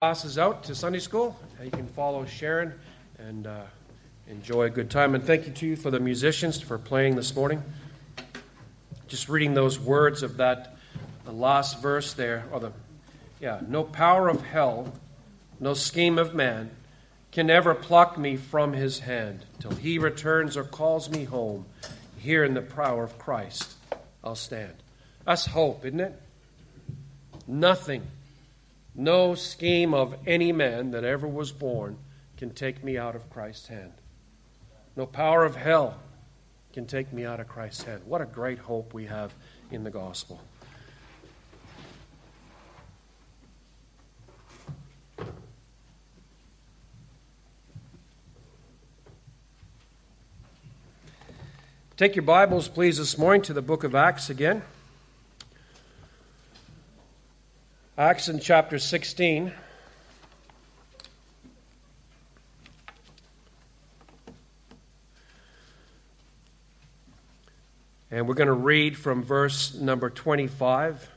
classes out to Sunday school. You can follow Sharon and uh, enjoy a good time. And thank you to you for the musicians for playing this morning. Just reading those words of that the last verse there, or the yeah, no power of hell, no scheme of man can ever pluck me from his hand till he returns or calls me home. Here in the power of Christ, I'll stand. That's hope, isn't it? Nothing no scheme of any man that ever was born can take me out of Christ's hand. No power of hell can take me out of Christ's hand. What a great hope we have in the gospel. Take your Bibles, please, this morning to the book of Acts again. Acts in chapter 16. And we're going to read from verse number 25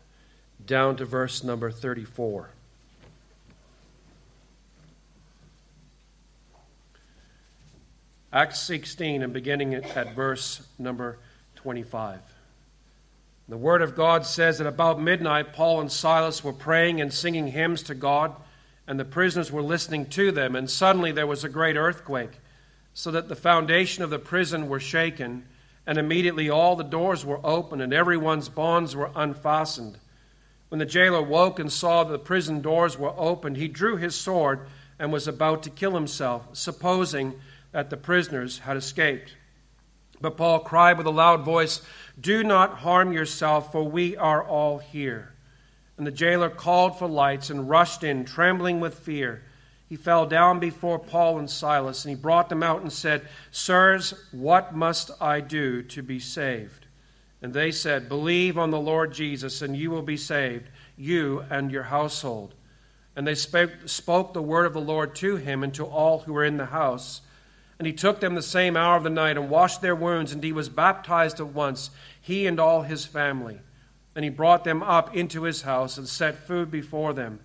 down to verse number 34. Acts 16 and beginning at verse number 25. The Word of God says that about midnight, Paul and Silas were praying and singing hymns to God, and the prisoners were listening to them. And suddenly there was a great earthquake, so that the foundation of the prison were shaken, and immediately all the doors were opened, and everyone's bonds were unfastened. When the jailer woke and saw that the prison doors were opened, he drew his sword and was about to kill himself, supposing that the prisoners had escaped. But Paul cried with a loud voice, Do not harm yourself, for we are all here. And the jailer called for lights and rushed in, trembling with fear. He fell down before Paul and Silas, and he brought them out and said, Sirs, what must I do to be saved? And they said, Believe on the Lord Jesus, and you will be saved, you and your household. And they spoke, spoke the word of the Lord to him and to all who were in the house. And he took them the same hour of the night and washed their wounds, and he was baptized at once, he and all his family. And he brought them up into his house and set food before them.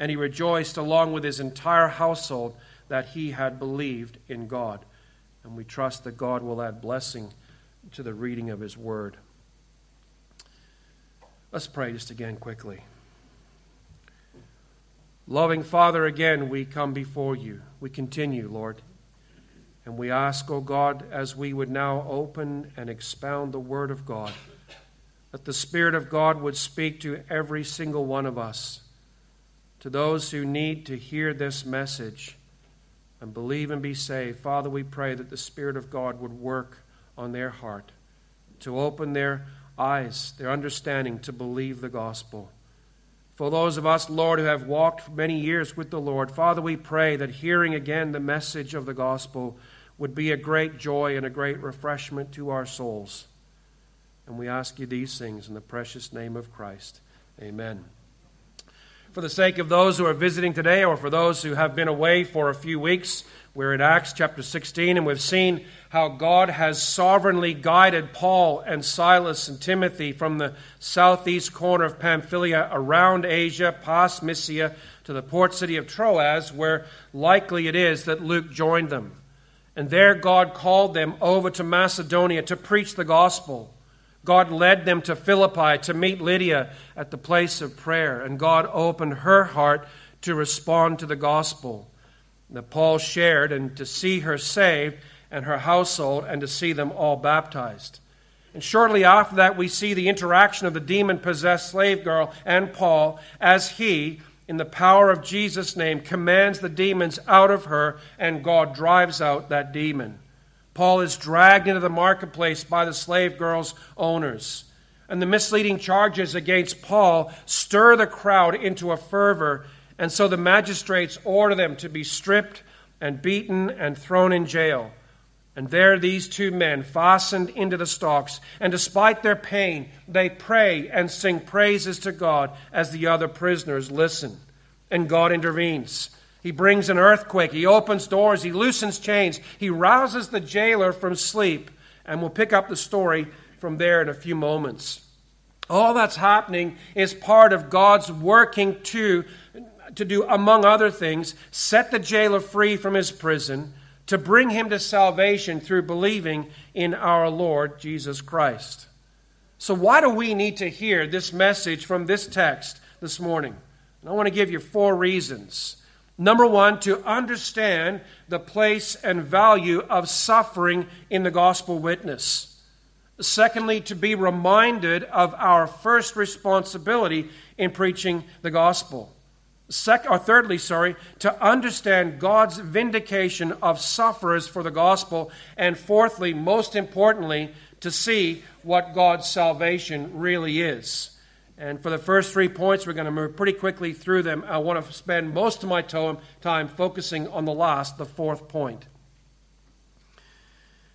And he rejoiced along with his entire household that he had believed in God. And we trust that God will add blessing to the reading of his word. Let's pray just again quickly. Loving Father, again we come before you. We continue, Lord. And we ask, O oh God, as we would now open and expound the Word of God, that the Spirit of God would speak to every single one of us, to those who need to hear this message and believe and be saved. Father, we pray that the Spirit of God would work on their heart to open their eyes, their understanding to believe the gospel. For those of us, Lord, who have walked many years with the Lord, Father, we pray that hearing again the message of the gospel would be a great joy and a great refreshment to our souls. And we ask you these things in the precious name of Christ. Amen. For the sake of those who are visiting today, or for those who have been away for a few weeks, we're in Acts chapter 16, and we've seen how God has sovereignly guided Paul and Silas and Timothy from the southeast corner of Pamphylia around Asia, past Mysia, to the port city of Troas, where likely it is that Luke joined them. And there God called them over to Macedonia to preach the gospel. God led them to Philippi to meet Lydia at the place of prayer, and God opened her heart to respond to the gospel that Paul shared and to see her saved and her household and to see them all baptized. And shortly after that, we see the interaction of the demon possessed slave girl and Paul as he, in the power of Jesus' name, commands the demons out of her, and God drives out that demon. Paul is dragged into the marketplace by the slave girl's owners. And the misleading charges against Paul stir the crowd into a fervor, and so the magistrates order them to be stripped and beaten and thrown in jail. And there these two men fastened into the stocks, and despite their pain, they pray and sing praises to God as the other prisoners listen. And God intervenes. He brings an earthquake, he opens doors, he loosens chains, he rouses the jailer from sleep. And we'll pick up the story from there in a few moments. All that's happening is part of God's working to to do, among other things, set the jailer free from his prison, to bring him to salvation through believing in our Lord Jesus Christ. So, why do we need to hear this message from this text this morning? And I want to give you four reasons. Number one, to understand the place and value of suffering in the gospel witness. Secondly, to be reminded of our first responsibility in preaching the gospel. Sec- or thirdly, sorry, to understand God's vindication of sufferers for the gospel. And fourthly, most importantly, to see what God's salvation really is. And for the first three points, we're going to move pretty quickly through them. I want to spend most of my time focusing on the last, the fourth point.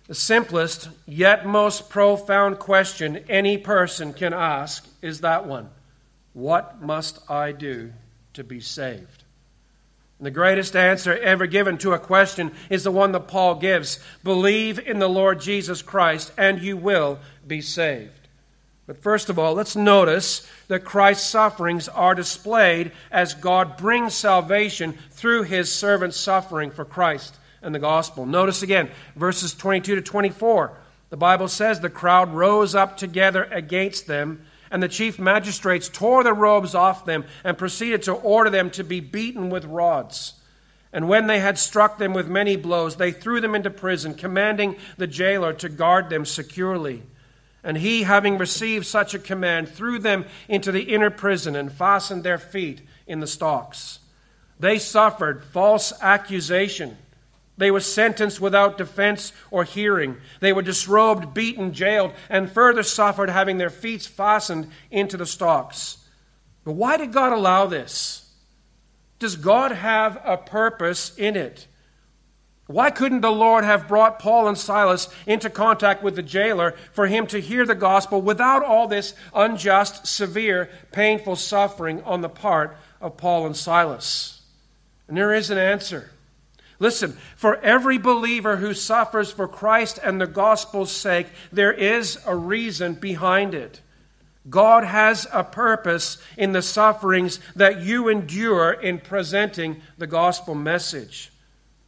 The simplest, yet most profound question any person can ask is that one What must I do to be saved? And the greatest answer ever given to a question is the one that Paul gives Believe in the Lord Jesus Christ, and you will be saved. But first of all, let's notice that Christ's sufferings are displayed as God brings salvation through his servant's suffering for Christ and the gospel. Notice again, verses 22 to 24. The Bible says the crowd rose up together against them, and the chief magistrates tore the robes off them and proceeded to order them to be beaten with rods. And when they had struck them with many blows, they threw them into prison, commanding the jailer to guard them securely. And he, having received such a command, threw them into the inner prison and fastened their feet in the stocks. They suffered false accusation. They were sentenced without defense or hearing. They were disrobed, beaten, jailed, and further suffered having their feet fastened into the stocks. But why did God allow this? Does God have a purpose in it? Why couldn't the Lord have brought Paul and Silas into contact with the jailer for him to hear the gospel without all this unjust, severe, painful suffering on the part of Paul and Silas? And there is an answer. Listen, for every believer who suffers for Christ and the gospel's sake, there is a reason behind it. God has a purpose in the sufferings that you endure in presenting the gospel message.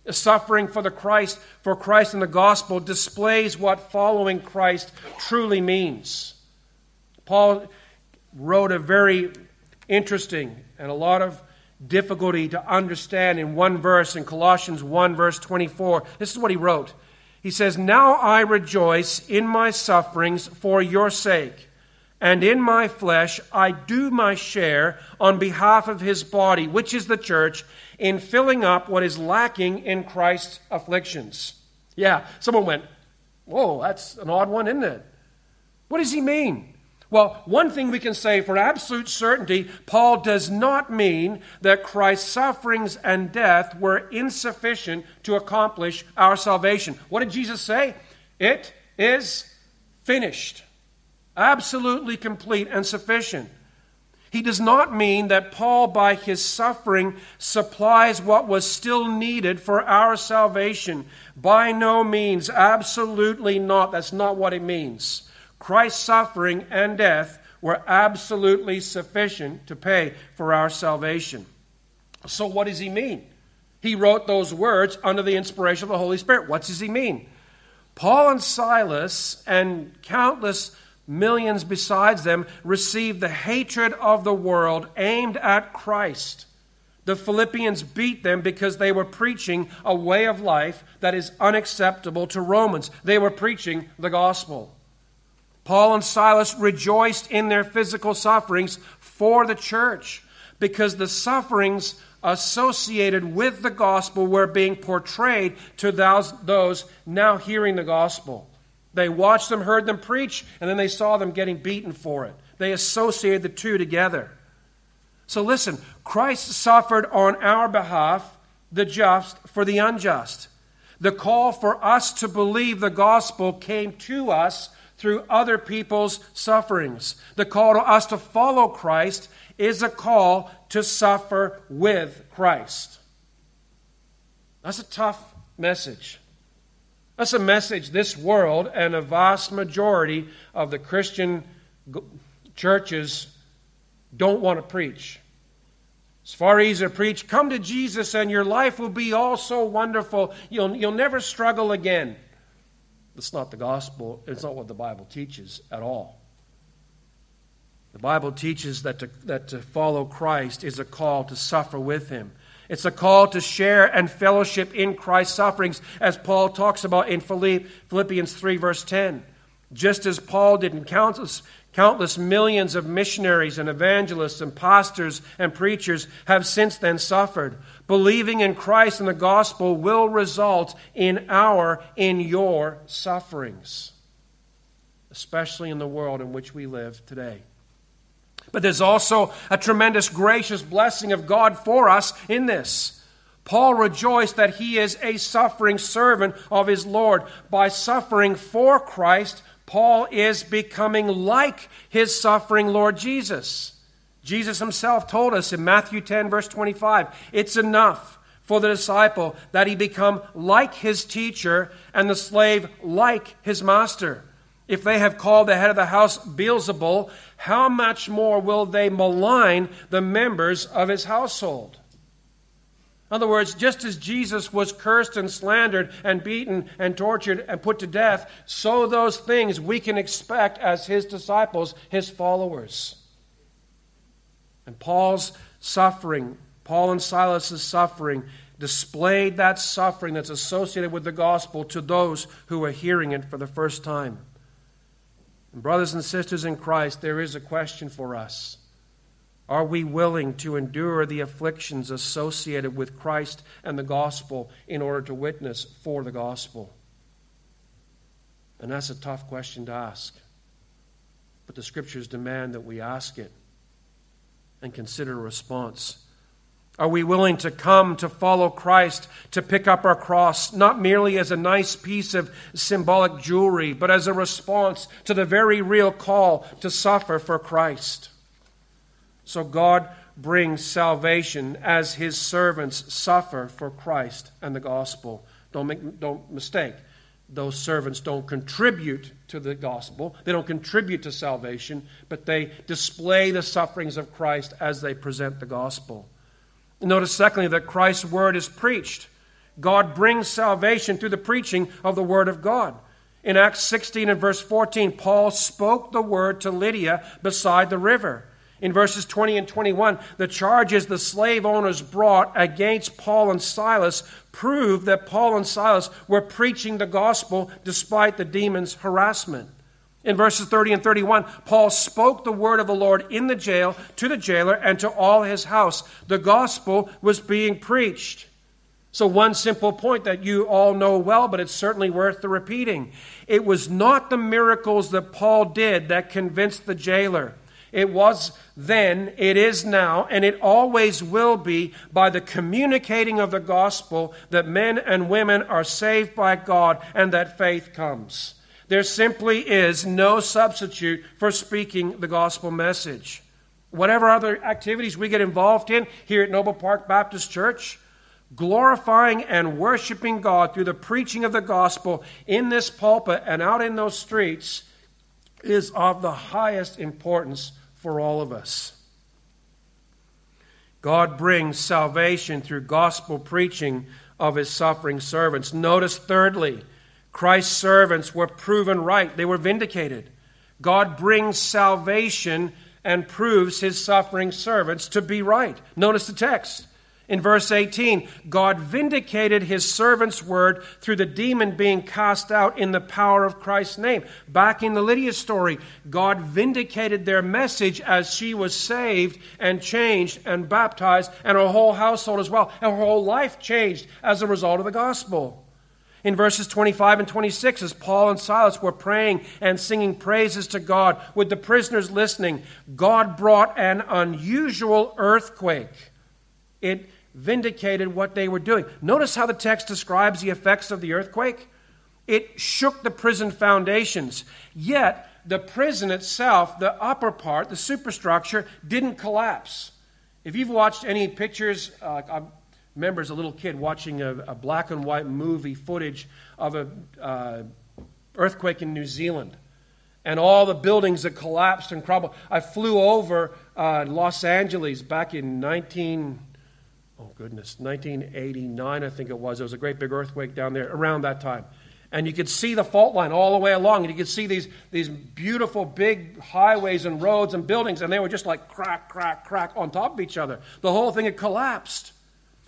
Suffering for the Christ, for Christ and the gospel displays what following Christ truly means. Paul wrote a very interesting and a lot of difficulty to understand in one verse in Colossians 1 verse 24. This is what he wrote. He says, "Now I rejoice in my sufferings for your sake." and in my flesh I do my share on behalf of his body, which is the church, in filling up what is lacking in Christ's afflictions. Yeah, someone went, Whoa, that's an odd one, isn't it? What does he mean? Well, one thing we can say for absolute certainty Paul does not mean that Christ's sufferings and death were insufficient to accomplish our salvation. What did Jesus say? It is finished absolutely complete and sufficient. He does not mean that Paul, by his suffering, supplies what was still needed for our salvation. By no means, absolutely not. That's not what it means. Christ's suffering and death were absolutely sufficient to pay for our salvation. So, what does he mean? He wrote those words under the inspiration of the Holy Spirit. What does he mean? Paul and Silas and countless millions besides them received the hatred of the world aimed at Christ. The Philippians beat them because they were preaching a way of life that is unacceptable to Romans. They were preaching the gospel. Paul and Silas rejoiced in their physical sufferings for the church because the sufferings associated with the gospel were being portrayed to those now hearing the gospel. They watched them, heard them preach, and then they saw them getting beaten for it. They associated the two together. So listen, Christ suffered on our behalf, the just for the unjust. The call for us to believe the gospel came to us through other people's sufferings. The call to us to follow Christ is a call to suffer with Christ. That's a tough message. That's a message this world and a vast majority of the Christian churches don't want to preach. It's far easier to preach, come to Jesus and your life will be all so wonderful. You'll, you'll never struggle again. That's not the gospel. It's not what the Bible teaches at all. The Bible teaches that to, that to follow Christ is a call to suffer with him. It's a call to share and fellowship in Christ's sufferings, as Paul talks about in Philippians 3, verse 10. Just as Paul did in countless, countless millions of missionaries and evangelists and pastors and preachers have since then suffered. Believing in Christ and the gospel will result in our, in your sufferings, especially in the world in which we live today. But there's also a tremendous gracious blessing of God for us in this. Paul rejoiced that he is a suffering servant of his Lord. By suffering for Christ, Paul is becoming like his suffering Lord Jesus. Jesus himself told us in Matthew 10, verse 25, it's enough for the disciple that he become like his teacher and the slave like his master. If they have called the head of the house Beelzebul, how much more will they malign the members of his household? In other words, just as Jesus was cursed and slandered and beaten and tortured and put to death, so those things we can expect as his disciples, his followers. And Paul's suffering, Paul and Silas's suffering, displayed that suffering that's associated with the gospel to those who are hearing it for the first time. And brothers and sisters in Christ, there is a question for us. Are we willing to endure the afflictions associated with Christ and the gospel in order to witness for the gospel? And that's a tough question to ask. But the scriptures demand that we ask it and consider a response. Are we willing to come to follow Christ, to pick up our cross, not merely as a nice piece of symbolic jewelry, but as a response to the very real call to suffer for Christ? So God brings salvation as his servants suffer for Christ and the gospel. Don't, make, don't mistake. Those servants don't contribute to the gospel. They don't contribute to salvation, but they display the sufferings of Christ as they present the gospel. Notice, secondly, that Christ's word is preached. God brings salvation through the preaching of the word of God. In Acts 16 and verse 14, Paul spoke the word to Lydia beside the river. In verses 20 and 21, the charges the slave owners brought against Paul and Silas prove that Paul and Silas were preaching the gospel despite the demon's harassment. In verses 30 and 31, Paul spoke the word of the Lord in the jail to the jailer and to all his house. The gospel was being preached. So, one simple point that you all know well, but it's certainly worth the repeating. It was not the miracles that Paul did that convinced the jailer. It was then, it is now, and it always will be by the communicating of the gospel that men and women are saved by God and that faith comes. There simply is no substitute for speaking the gospel message. Whatever other activities we get involved in here at Noble Park Baptist Church, glorifying and worshiping God through the preaching of the gospel in this pulpit and out in those streets is of the highest importance for all of us. God brings salvation through gospel preaching of his suffering servants. Notice, thirdly, Christ's servants were proven right, they were vindicated. God brings salvation and proves his suffering servants to be right. Notice the text. In verse 18, God vindicated his servant's word through the demon being cast out in the power of Christ's name. Back in the Lydia story, God vindicated their message as she was saved and changed and baptized, and her whole household as well. And her whole life changed as a result of the gospel in verses 25 and 26 as Paul and Silas were praying and singing praises to God with the prisoners listening. God brought an unusual earthquake. It vindicated what they were doing. Notice how the text describes the effects of the earthquake. It shook the prison foundations, yet the prison itself, the upper part, the superstructure, didn't collapse. If you've watched any pictures, uh, I remember as a little kid watching a, a black and white movie footage of an uh, earthquake in New Zealand and all the buildings that collapsed and crumbled. I flew over uh, Los Angeles back in 19, oh goodness, 1989, I think it was. There was a great big earthquake down there around that time. And you could see the fault line all the way along, and you could see these, these beautiful big highways and roads and buildings, and they were just like crack, crack, crack on top of each other. The whole thing had collapsed.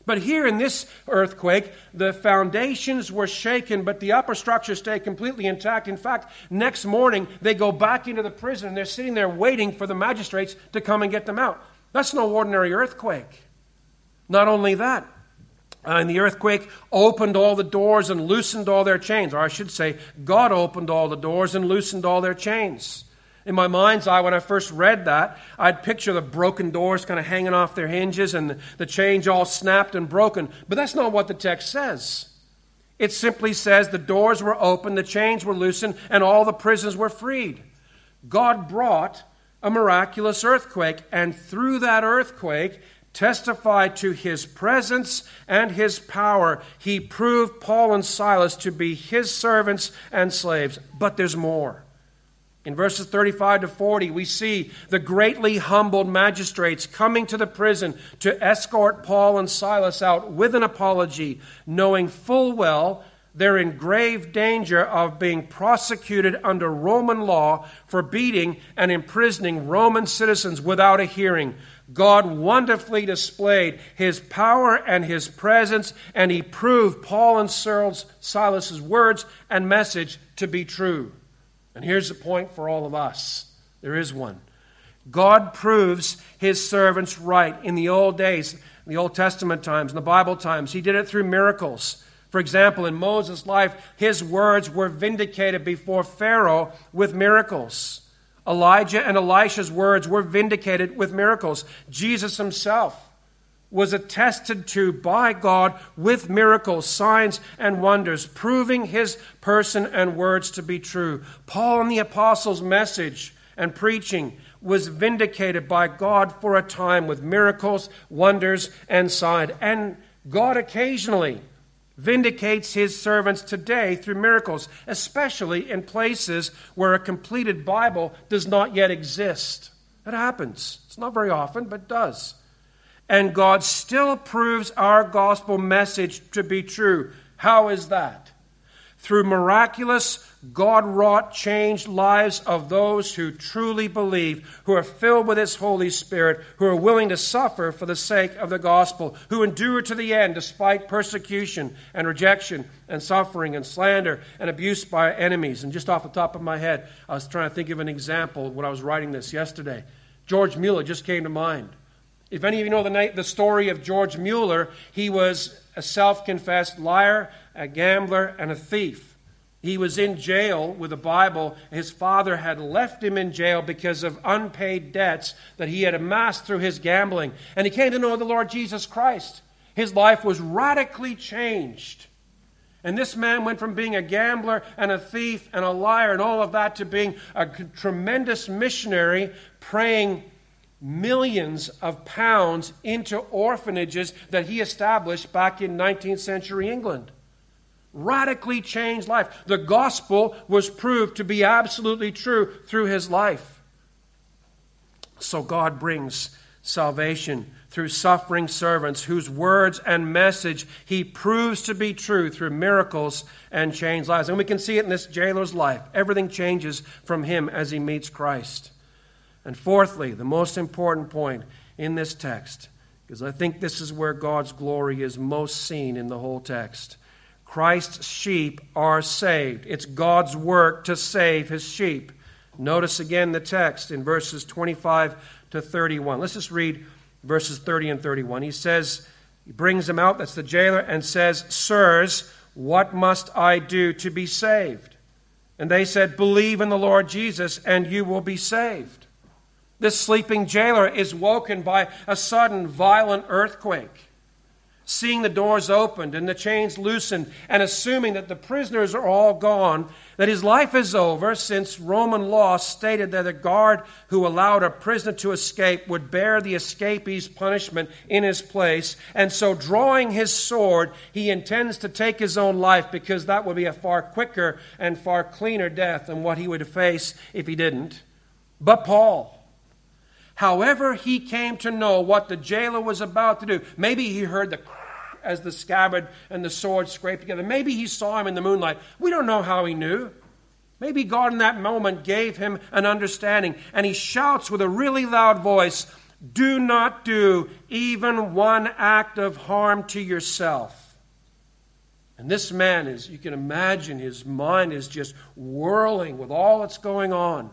But here in this earthquake, the foundations were shaken, but the upper structure stayed completely intact. In fact, next morning, they go back into the prison and they're sitting there waiting for the magistrates to come and get them out. That's no ordinary earthquake. Not only that, uh, and the earthquake opened all the doors and loosened all their chains. Or I should say, God opened all the doors and loosened all their chains. In my mind's eye, when I first read that, I'd picture the broken doors kind of hanging off their hinges and the chains all snapped and broken. But that's not what the text says. It simply says the doors were open, the chains were loosened, and all the prisons were freed. God brought a miraculous earthquake, and through that earthquake, testified to his presence and his power. He proved Paul and Silas to be his servants and slaves. But there's more. In verses 35 to 40, we see the greatly humbled magistrates coming to the prison to escort Paul and Silas out with an apology, knowing full well they're in grave danger of being prosecuted under Roman law for beating and imprisoning Roman citizens without a hearing. God wonderfully displayed his power and his presence, and he proved Paul and Silas's words and message to be true. And here's the point for all of us there is one. God proves his servants right in the old days, in the Old Testament times, in the Bible times. He did it through miracles. For example, in Moses' life, his words were vindicated before Pharaoh with miracles. Elijah and Elisha's words were vindicated with miracles. Jesus himself was attested to by God with miracles, signs, and wonders, proving his person and words to be true. Paul and the apostles' message and preaching was vindicated by God for a time with miracles, wonders, and signs. And God occasionally vindicates his servants today through miracles, especially in places where a completed Bible does not yet exist. It happens. It's not very often, but it does. And God still proves our gospel message to be true. How is that? Through miraculous, God wrought, changed lives of those who truly believe, who are filled with His Holy Spirit, who are willing to suffer for the sake of the gospel, who endure to the end despite persecution and rejection and suffering and slander and abuse by enemies. And just off the top of my head, I was trying to think of an example when I was writing this yesterday. George Mueller just came to mind. If any of you know the, the story of George Mueller, he was a self confessed liar, a gambler, and a thief. He was in jail with a Bible. His father had left him in jail because of unpaid debts that he had amassed through his gambling. And he came to know the Lord Jesus Christ. His life was radically changed. And this man went from being a gambler and a thief and a liar and all of that to being a tremendous missionary praying millions of pounds into orphanages that he established back in 19th century England. Radically changed life. The gospel was proved to be absolutely true through his life. So God brings salvation through suffering servants whose words and message he proves to be true through miracles and changed lives. And we can see it in this jailer's life. Everything changes from him as he meets Christ. And fourthly, the most important point in this text, because I think this is where God's glory is most seen in the whole text. Christ's sheep are saved. It's God's work to save his sheep. Notice again the text in verses 25 to 31. Let's just read verses 30 and 31. He says, he brings them out, that's the jailer, and says, Sirs, what must I do to be saved? And they said, Believe in the Lord Jesus, and you will be saved. This sleeping jailer is woken by a sudden violent earthquake. Seeing the doors opened and the chains loosened, and assuming that the prisoners are all gone, that his life is over, since Roman law stated that a guard who allowed a prisoner to escape would bear the escapee's punishment in his place. And so, drawing his sword, he intends to take his own life because that would be a far quicker and far cleaner death than what he would face if he didn't. But Paul, However, he came to know what the jailer was about to do. Maybe he heard the as the scabbard and the sword scraped together. Maybe he saw him in the moonlight. We don't know how he knew. Maybe God in that moment gave him an understanding, and he shouts with a really loud voice Do not do even one act of harm to yourself. And this man is, you can imagine, his mind is just whirling with all that's going on.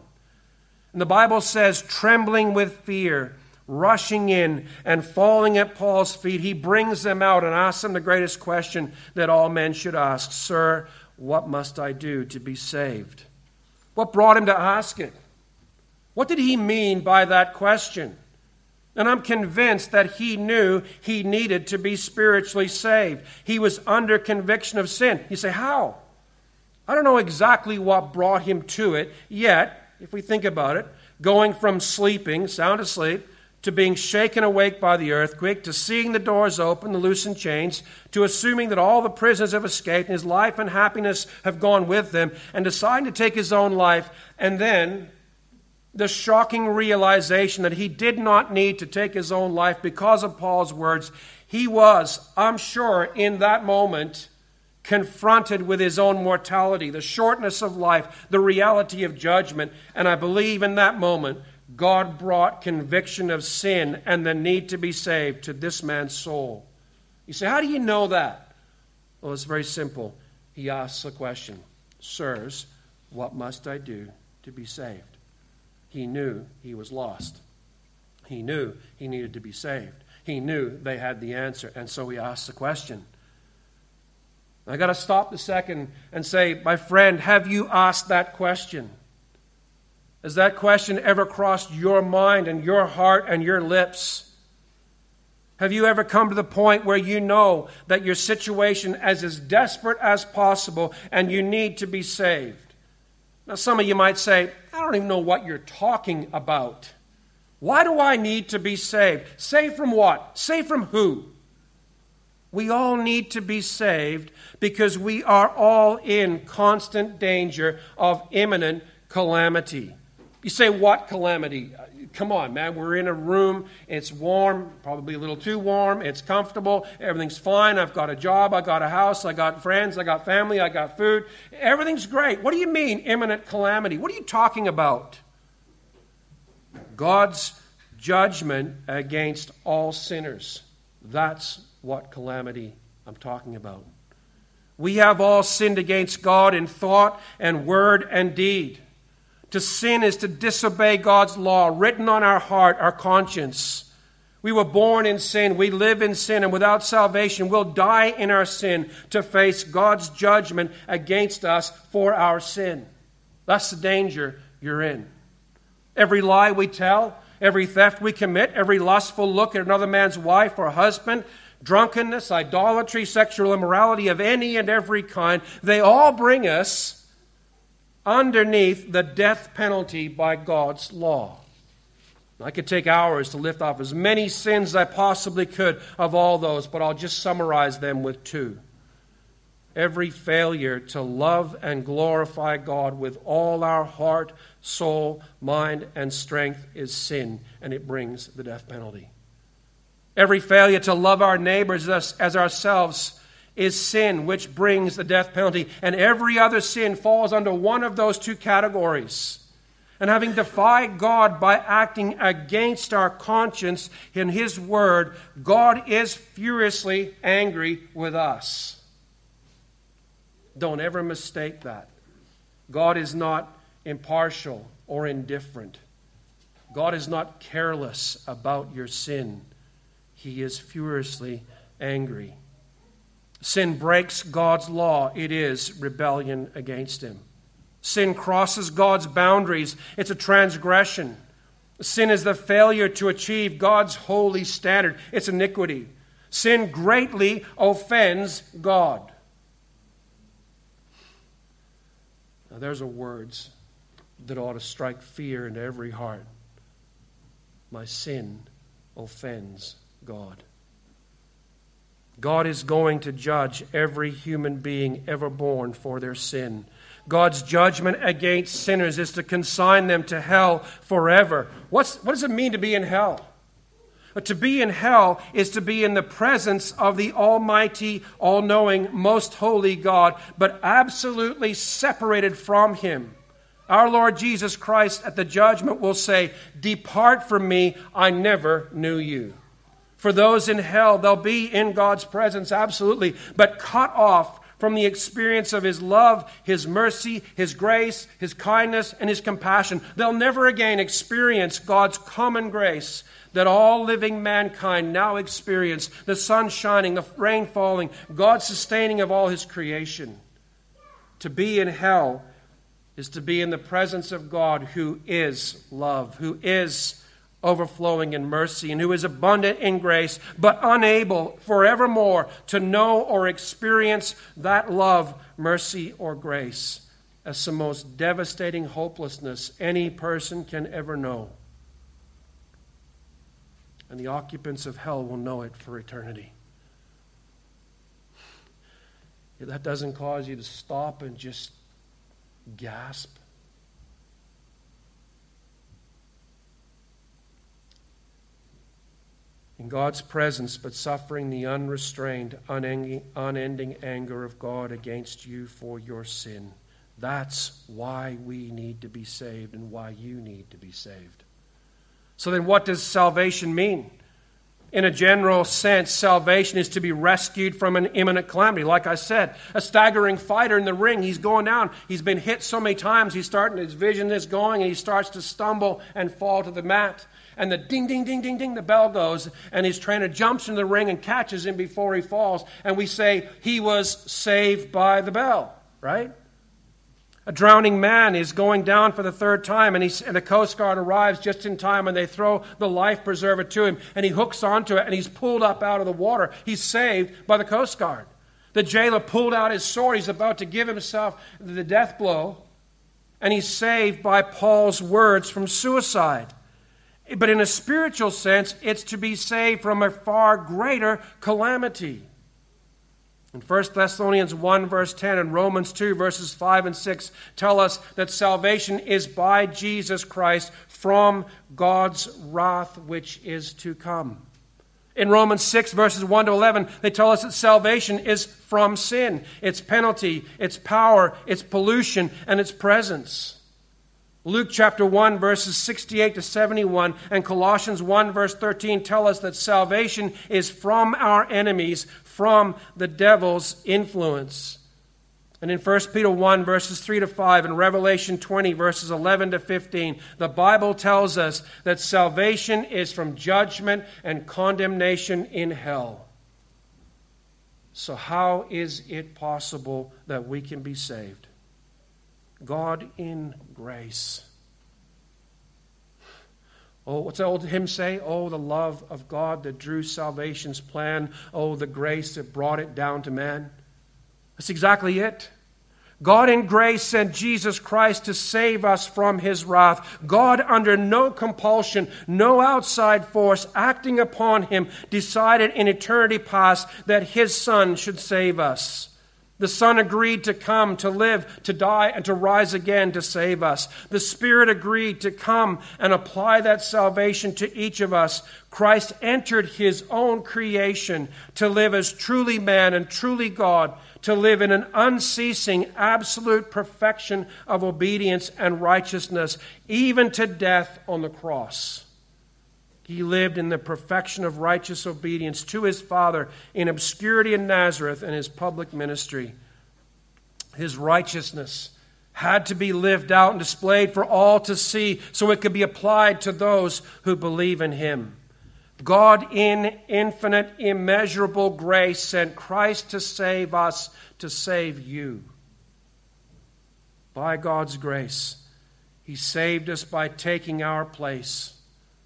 And the Bible says, trembling with fear, rushing in and falling at Paul's feet, he brings them out and asks them the greatest question that all men should ask Sir, what must I do to be saved? What brought him to ask it? What did he mean by that question? And I'm convinced that he knew he needed to be spiritually saved. He was under conviction of sin. You say, How? I don't know exactly what brought him to it, yet, if we think about it, going from sleeping, sound asleep, to being shaken awake by the earthquake, to seeing the doors open, the loosened chains, to assuming that all the prisoners have escaped and his life and happiness have gone with them, and deciding to take his own life, and then the shocking realization that he did not need to take his own life because of Paul's words. He was, I'm sure, in that moment, confronted with his own mortality, the shortness of life, the reality of judgment. And I believe in that moment, God brought conviction of sin and the need to be saved to this man's soul. You say, How do you know that? Well, it's very simple. He asks the question Sirs, what must I do to be saved? He knew he was lost. He knew he needed to be saved. He knew they had the answer, and so he asked the question. I got to stop the second and say, my friend, have you asked that question? Has that question ever crossed your mind and your heart and your lips? Have you ever come to the point where you know that your situation is as desperate as possible and you need to be saved? Now, some of you might say, I don't even know what you're talking about. Why do I need to be saved? Saved from what? Saved from who? We all need to be saved because we are all in constant danger of imminent calamity. You say, What calamity? Come on, man. We're in a room. It's warm, probably a little too warm. It's comfortable. Everything's fine. I've got a job. I got a house. I got friends. I got family. I got food. Everything's great. What do you mean, imminent calamity? What are you talking about? God's judgment against all sinners. That's what calamity I'm talking about. We have all sinned against God in thought and word and deed. To sin is to disobey God's law written on our heart, our conscience. We were born in sin. We live in sin. And without salvation, we'll die in our sin to face God's judgment against us for our sin. That's the danger you're in. Every lie we tell, every theft we commit, every lustful look at another man's wife or husband, drunkenness, idolatry, sexual immorality of any and every kind, they all bring us underneath the death penalty by God's law. I could take hours to lift off as many sins as I possibly could of all those, but I'll just summarize them with two. Every failure to love and glorify God with all our heart, soul, mind, and strength is sin, and it brings the death penalty. Every failure to love our neighbors as, ourselves is sin, which brings the death penalty. And every other sin falls under one of those two categories. And having defied God by acting against our conscience in His Word, God is furiously angry with us. Don't ever mistake that. God is not impartial or indifferent. God is not careless about your sin. He is furiously angry. Sin breaks God's law, it is rebellion against Him. Sin crosses God's boundaries, it's a transgression. Sin is the failure to achieve God's holy standard, it's iniquity. Sin greatly offends God. Now, there's a words that ought to strike fear into every heart. My sin offends God. God is going to judge every human being ever born for their sin. God's judgment against sinners is to consign them to hell forever. What's, what does it mean to be in hell? To be in hell is to be in the presence of the Almighty, all knowing, most holy God, but absolutely separated from Him. Our Lord Jesus Christ at the judgment will say, Depart from me, I never knew you. For those in hell, they'll be in God's presence, absolutely, but cut off from the experience of His love, His mercy, His grace, His kindness, and His compassion. They'll never again experience God's common grace that all living mankind now experience the sun shining, the rain falling, God sustaining of all His creation. To be in hell is to be in the presence of God who is love, who is overflowing in mercy, and who is abundant in grace, but unable forevermore to know or experience that love, mercy, or grace as the most devastating hopelessness any person can ever know. And the occupants of hell will know it for eternity. That doesn't cause you to stop and just gasp in God's presence, but suffering the unrestrained, unending, anger of God against you for your sin. That's why we need to be saved and why you need to be saved. So, then what does salvation mean? In a general sense, salvation is to be rescued from an imminent calamity. Like I said, a staggering fighter in the ring, he's going down. He's been hit so many times, he's starting, his vision is going, and he starts to stumble and fall to the mat and the ding, ding, ding, ding, ding, the bell goes, and his trainer jumps in the ring and catches him before he falls, and we say he was saved by the bell, right? A drowning man is going down for the third time, and, and, the Coast Guard arrives just in time, and they throw the life preserver to him, and he hooks onto it, and he's pulled up out of the water. He's saved by the Coast Guard. The jailer pulled out his sword. He's about to give himself the death blow, and he's saved by Paul's words from suicide. But in a spiritual sense, it's to be saved from a far greater calamity. In 1 Thessalonians 1, verse 10, and Romans 2, verses 5 and 6 tell us that salvation is by Jesus Christ from God's wrath which is to come. In Romans 6, verses 1 to 11, they tell us that salvation is from sin, its penalty, its power, its pollution, and its presence. Luke chapter 1, verses 68 to 71, and Colossians 1, verse 13 tell us that salvation is from our enemies, from the devil's influence. And in 1 Peter 1, verses 3 to 5, and Revelation 20, verses 11 to 15, the Bible tells us that salvation is from judgment and condemnation in hell. So, how is it possible that we can be saved? God in grace. Oh, what's the old hymn say? Oh, the love of God that drew salvation's plan. Oh, the grace that brought it down to man. That's exactly it. God in grace sent Jesus Christ to save us from his wrath. God, under no compulsion, no outside force acting upon him, decided in eternity past that his Son should save us. The Son agreed to come, to live, to die, and to rise again to save us. The Spirit agreed to come and apply that salvation to each of us. Christ entered his own creation to live as truly man and truly God, to live in an unceasing, absolute perfection of obedience and righteousness, even to death on the cross. He lived in the perfection of righteous obedience to his Father in obscurity in Nazareth and his public ministry. His righteousness had to be lived out and displayed for all to see so it could be applied to those who believe in him. God, in infinite, immeasurable grace, sent Christ to save us, to save you. By God's grace, He saved us by taking our place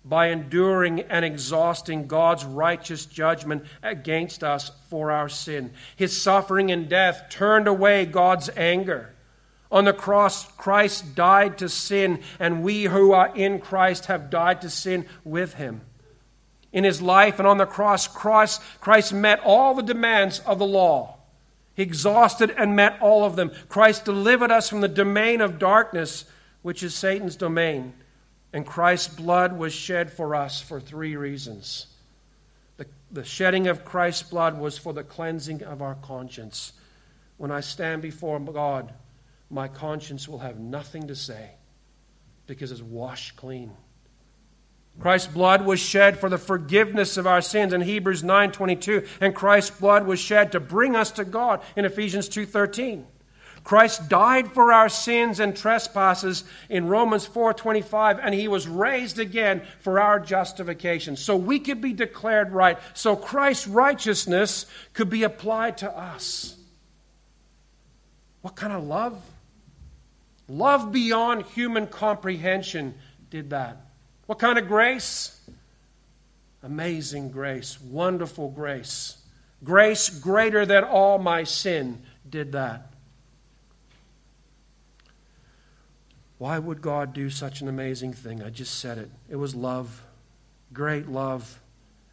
by enduring and exhausting God's righteous judgment against us for our sin. His suffering and death turned away God's anger. On the cross, Christ died to sin, and we who are in Christ have died to sin with him. In his life and on the cross, Christ, Christ met all the demands of the law. He exhausted and met all of them. Christ delivered us from the domain of darkness, which is Satan's domain. And Christ's blood was shed for us for three reasons. The, the shedding of Christ's blood was for the cleansing of our conscience. When I stand before God, my conscience will have nothing to say because it's washed clean. Christ's blood was shed for the forgiveness of our sins in Hebrews 9:22 and Christ's blood was shed to bring us to God in Ephesians 2:13. Christ died for our sins and trespasses in Romans 4:25 and he was raised again for our justification so we could be declared right so Christ's righteousness could be applied to us. What kind of love? Love beyond human comprehension did that. What kind of grace? Amazing grace, wonderful grace. Grace greater than all my sin did that. Why would God do such an amazing thing? I just said it. It was love, great love.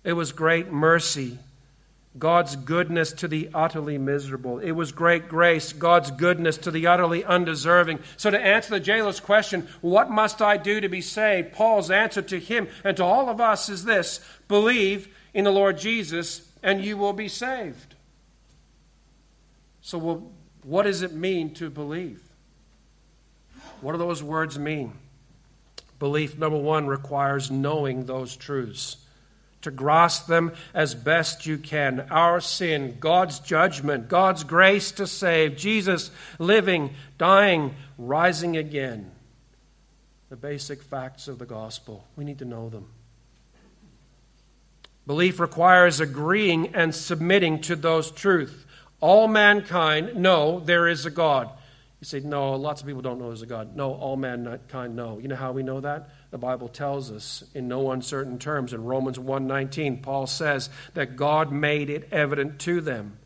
It was great mercy. God's goodness to the utterly miserable. It was great grace, God's goodness to the utterly undeserving. So, to answer the jailer's question, what must I do to be saved? Paul's answer to him and to all of us is this believe in the Lord Jesus, and you will be saved. So, well, what does it mean to believe? What do those words mean? Belief, number one, requires knowing those truths to grasp them as best you can. Our sin, God's judgment, God's grace to save, Jesus living, dying, rising again. The basic facts of the gospel. We need to know them. Belief requires agreeing and submitting to those truths. All mankind know there is a God. You say, no, lots of people don't know there's a God. No, all mankind know. You know how we know that? The Bible tells us in no uncertain terms. In Romans 1:19, Paul says that God made it evident to them.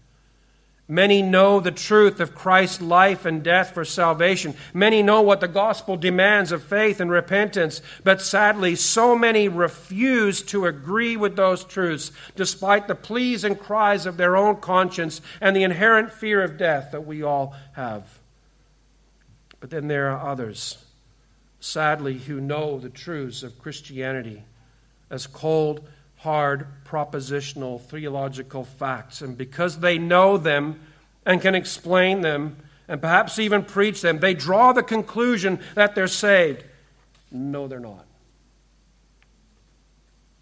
Many know the truth of Christ's life and death for salvation. Many know what the gospel demands of faith and repentance. But sadly, so many refuse to agree with those truths, despite the pleas and cries of their own conscience and the inherent fear of death that we all have. But then there are others sadly, who know the truths of Christianity as cold, hard, propositional, theological facts. And because they know them and can explain them, and perhaps even preach them, they draw the conclusion that they're saved. No, they're not.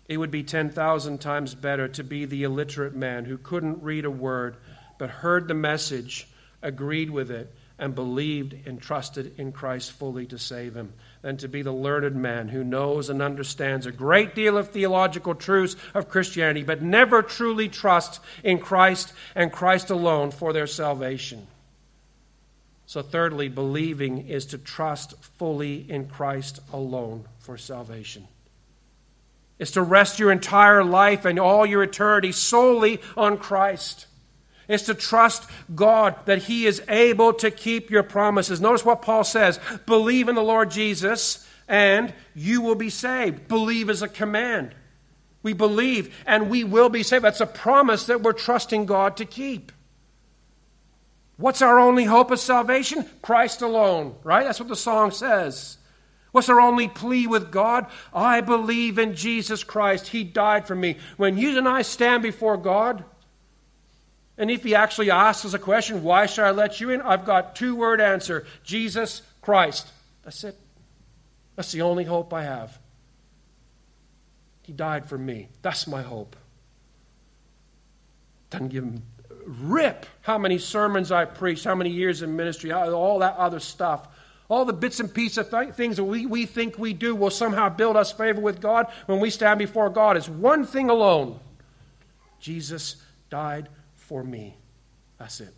It would be 10,000 times better to be the illiterate man who couldn't read a word, but heard the message, agreed with it, and believed and trusted in Christ fully to save him than to be the learned man who knows and understands a great deal of theological truths of Christianity, but never truly trusts in Christ and Christ alone for their salvation. So, thirdly, believing is to trust fully in Christ alone for salvation. It's to rest your entire life and all your eternity solely on Christ is to trust God that He is able to keep your promises. Notice what Paul says believe in the Lord Jesus and you will be saved. Believe is a command. We believe and we will be saved. That's a promise that we're trusting God to keep. What's our only hope of salvation? Christ alone, right? That's what the song says. What's our only plea with God? I believe in Jesus Christ. He died for me. When you and I stand before God, and if he actually asks us a question, why should I let you in? I've got two word answer Jesus Christ. That's it. That's the only hope I have. He died for me. That's my hope. Doesn't give him rip how many sermons I preached, how many years in ministry, all that other stuff. All the bits and pieces of th- things that we, we think we do will somehow build us favor with God when we stand before God. It's one thing alone Jesus died for me. That's it.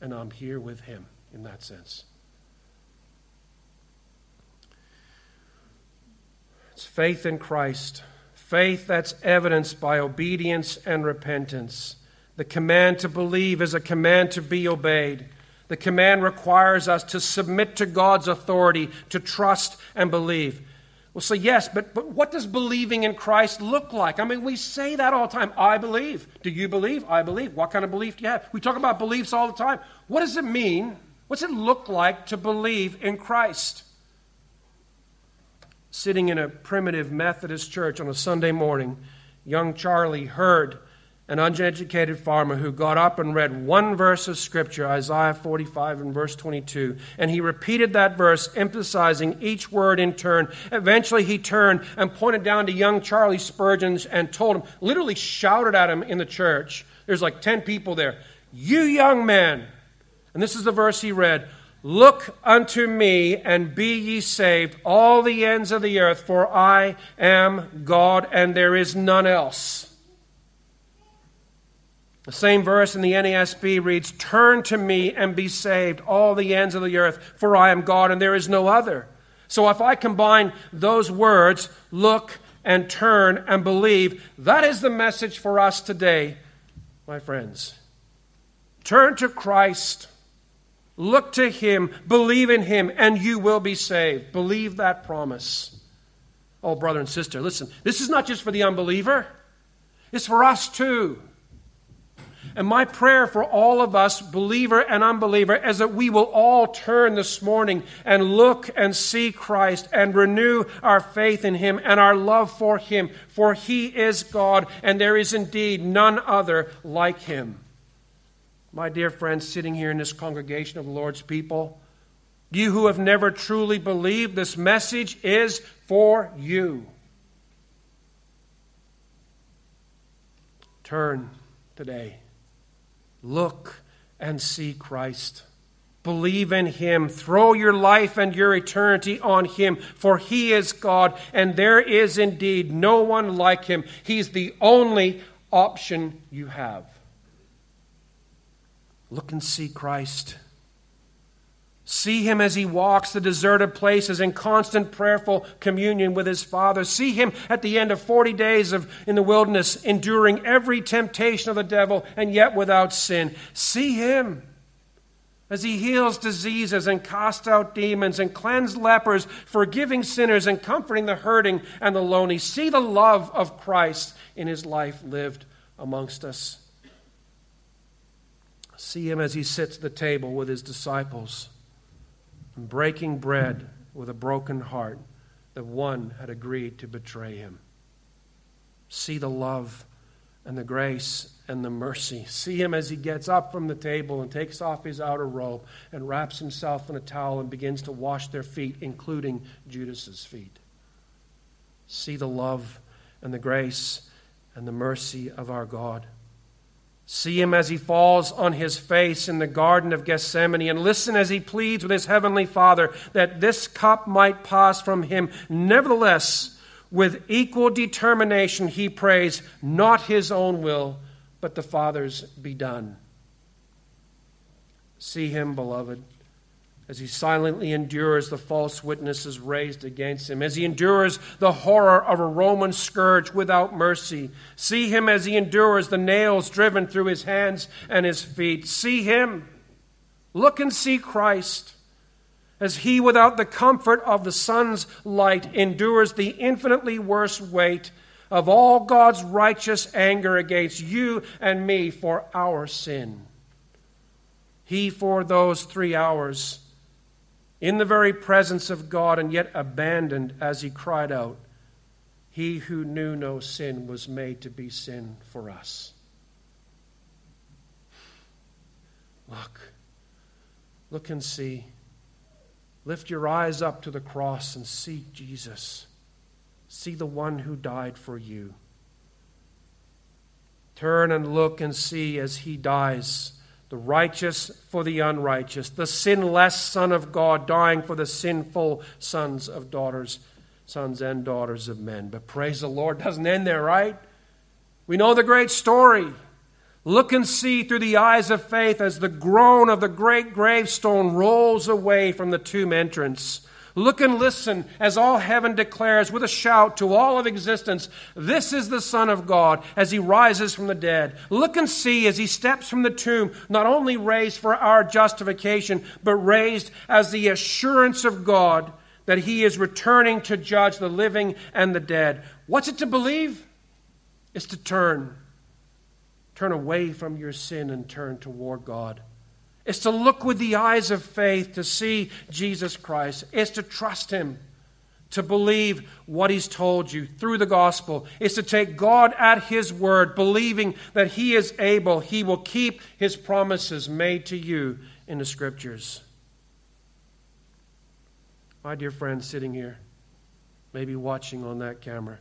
And I'm here with him in that sense. It's faith in Christ, faith that's evidenced by obedience and repentance. The command to believe is a command to be obeyed. The command requires us to submit to God's authority, to trust and believe. Say, yes, but, but what does believing in Christ look like? I mean, we say that all the time. I believe. Do you believe? I believe. What kind of belief do you have? We talk about beliefs all the time. What does it mean? What's it look like to believe in Christ? Sitting in a primitive Methodist church on a Sunday morning, young Charlie heard an uneducated farmer who got up and read one verse of Scripture, Isaiah 45 and verse 22, and he repeated that verse, emphasizing each word in turn. Eventually, he turned and pointed down to young Charlie Spurgeon and told him, literally shouted at him in the church. There's like 10 people there. You young man. And this is the verse he read Look unto me and be ye saved, all the ends of the earth, for I am God and there is none else. The same verse in the NASB reads, Turn to me and be saved, all the ends of the earth, for I am God and there is no other. So if I combine those words, look and turn and believe, that is the message for us today, my friends. Turn to Christ, look to Him, believe in Him, and you will be saved. Believe that promise. Oh, brother and sister, listen, this is not just for the unbeliever, it's for us too. And my prayer for all of us, believer and unbeliever, is that we will all turn this morning and look and see Christ and renew our faith in Him and our love for Him. For He is God, and there is indeed none other like Him. My dear friends, sitting here in this congregation of the Lord's people, you who have never truly believed, this message is for you. Turn today. Look and see Christ. Believe in Him. Throw your life and your eternity on Him, for He is God, and there is indeed no one like Him. He's the only option you have. Look and see Christ. See him as he walks the deserted places in constant prayerful communion with his Father. See him at the end of 40 days of, in the wilderness, enduring every temptation of the devil and yet without sin. See him as he heals diseases and casts out demons and cleanses lepers, forgiving sinners and comforting the hurting and the lonely. See the love of Christ in his life lived amongst us. See him as he sits at the table with his disciples and breaking bread with a broken heart that one had agreed to betray him. See the love and the grace and the mercy. See him as he gets up from the table and takes off his outer robe and wraps himself in a towel and begins to wash their feet, including Judas's feet. See the love and the grace and the mercy of our God. See him as he falls on his face in the Garden of Gethsemane and listen as he pleads with his heavenly Father that this cup might pass from him. Nevertheless, with equal determination, he prays, not his own will, but the Father's be done. See him, beloved as he silently endures the false witnesses raised against him, as he endures the horror of a Roman scourge without mercy. See him as he endures the nails driven through his hands and his feet. See him. Look and see Christ as he, without the comfort of the sun's light, endures the infinitely worse weight of all God's righteous anger against you and me for our sin. He, for those three hours, in the very presence of God and yet abandoned as he cried out, He who knew no sin was made to be sin for us. Look, look and see. Lift your eyes up to the cross and see Jesus. See the one who died for you. Turn and look and see as he dies the righteous for the unrighteous, the sinless Son of God dying for the sinful sons of daughters, sons and daughters of men. But praise the Lord doesn't end there, right? We know the great story. Look and see through the eyes of faith as the groan of the great gravestone rolls away from the tomb entrance. Look and listen as all heaven declares with a shout to all of existence, This is the Son of God as he rises from the dead. Look and see as he steps from the tomb, not only raised for our justification, but raised as the assurance of God that he is returning to judge the living and the dead. What's it to believe? It's to turn. Turn away from your sin and turn toward God. It's to look with the eyes of faith to see Jesus Christ. It's to trust him to believe what he's told you through the gospel is to take God at his word, believing that he is able, he will keep his promises made to you in the scriptures. My dear friend sitting here, maybe watching on that camera,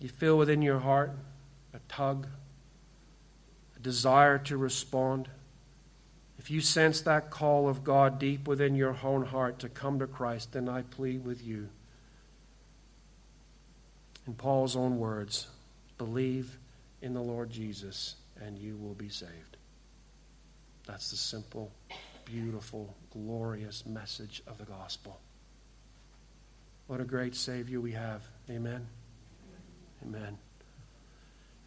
you feel within your heart a tug, a desire to respond. If you sense that call of God deep within your own heart to come to Christ, then I plead with you. In Paul's own words, believe in the Lord Jesus and you will be saved. That's the simple, beautiful, glorious message of the gospel. What a great Savior we have. Amen. Amen.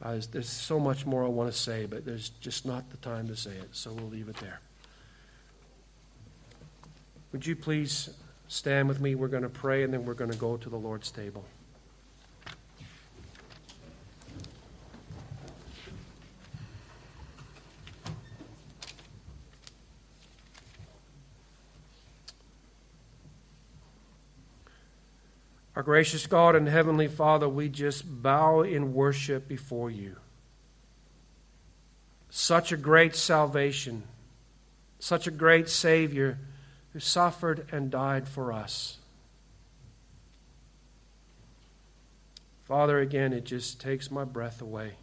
Uh, there's, there's so much more I want to say, but there's just not the time to say it, so we'll leave it there. Would you please stand with me? We're going to pray and then we're going to go to the Lord's table. Our gracious God and Heavenly Father, we just bow in worship before you. Such a great salvation, such a great Savior who suffered and died for us. Father, again, it just takes my breath away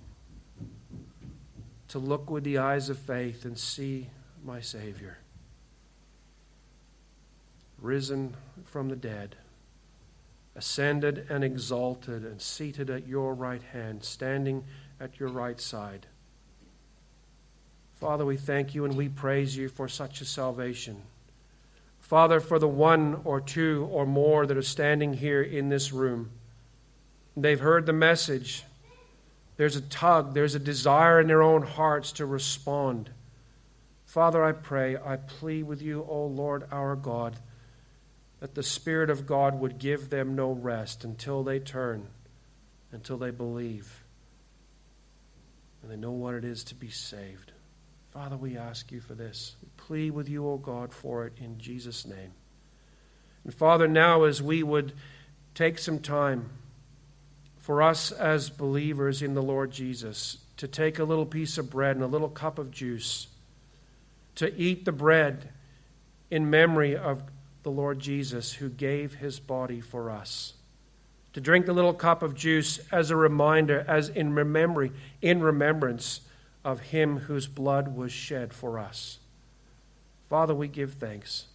to look with the eyes of faith and see my Savior, risen from the dead, ascended and exalted, and seated at your right hand, standing at your right side. Father, we thank you and we praise you for such a salvation. Father, for the one or two or more that are standing here in this room, they've heard the message. There's a tug, there's a desire in their own hearts to respond. Father, I pray, I plead with you, O Lord our God, that the Spirit of God would give them no rest until they turn, until they believe, and they know what it is to be saved. Father, we ask you for this. We plead with you, O God, for it in Jesus' name. And Father, now as we would take some time for us as believers in the Lord Jesus to take a little piece of bread and a little cup of juice, to eat the bread in memory of the Lord Jesus who gave his body for us. To drink the little cup of juice as a reminder, as in memory, in remembrance of him whose blood was shed for us. Father, we give thanks.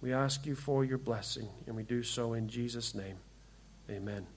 We ask you for your blessing, and we do so in Jesus' name. Amen.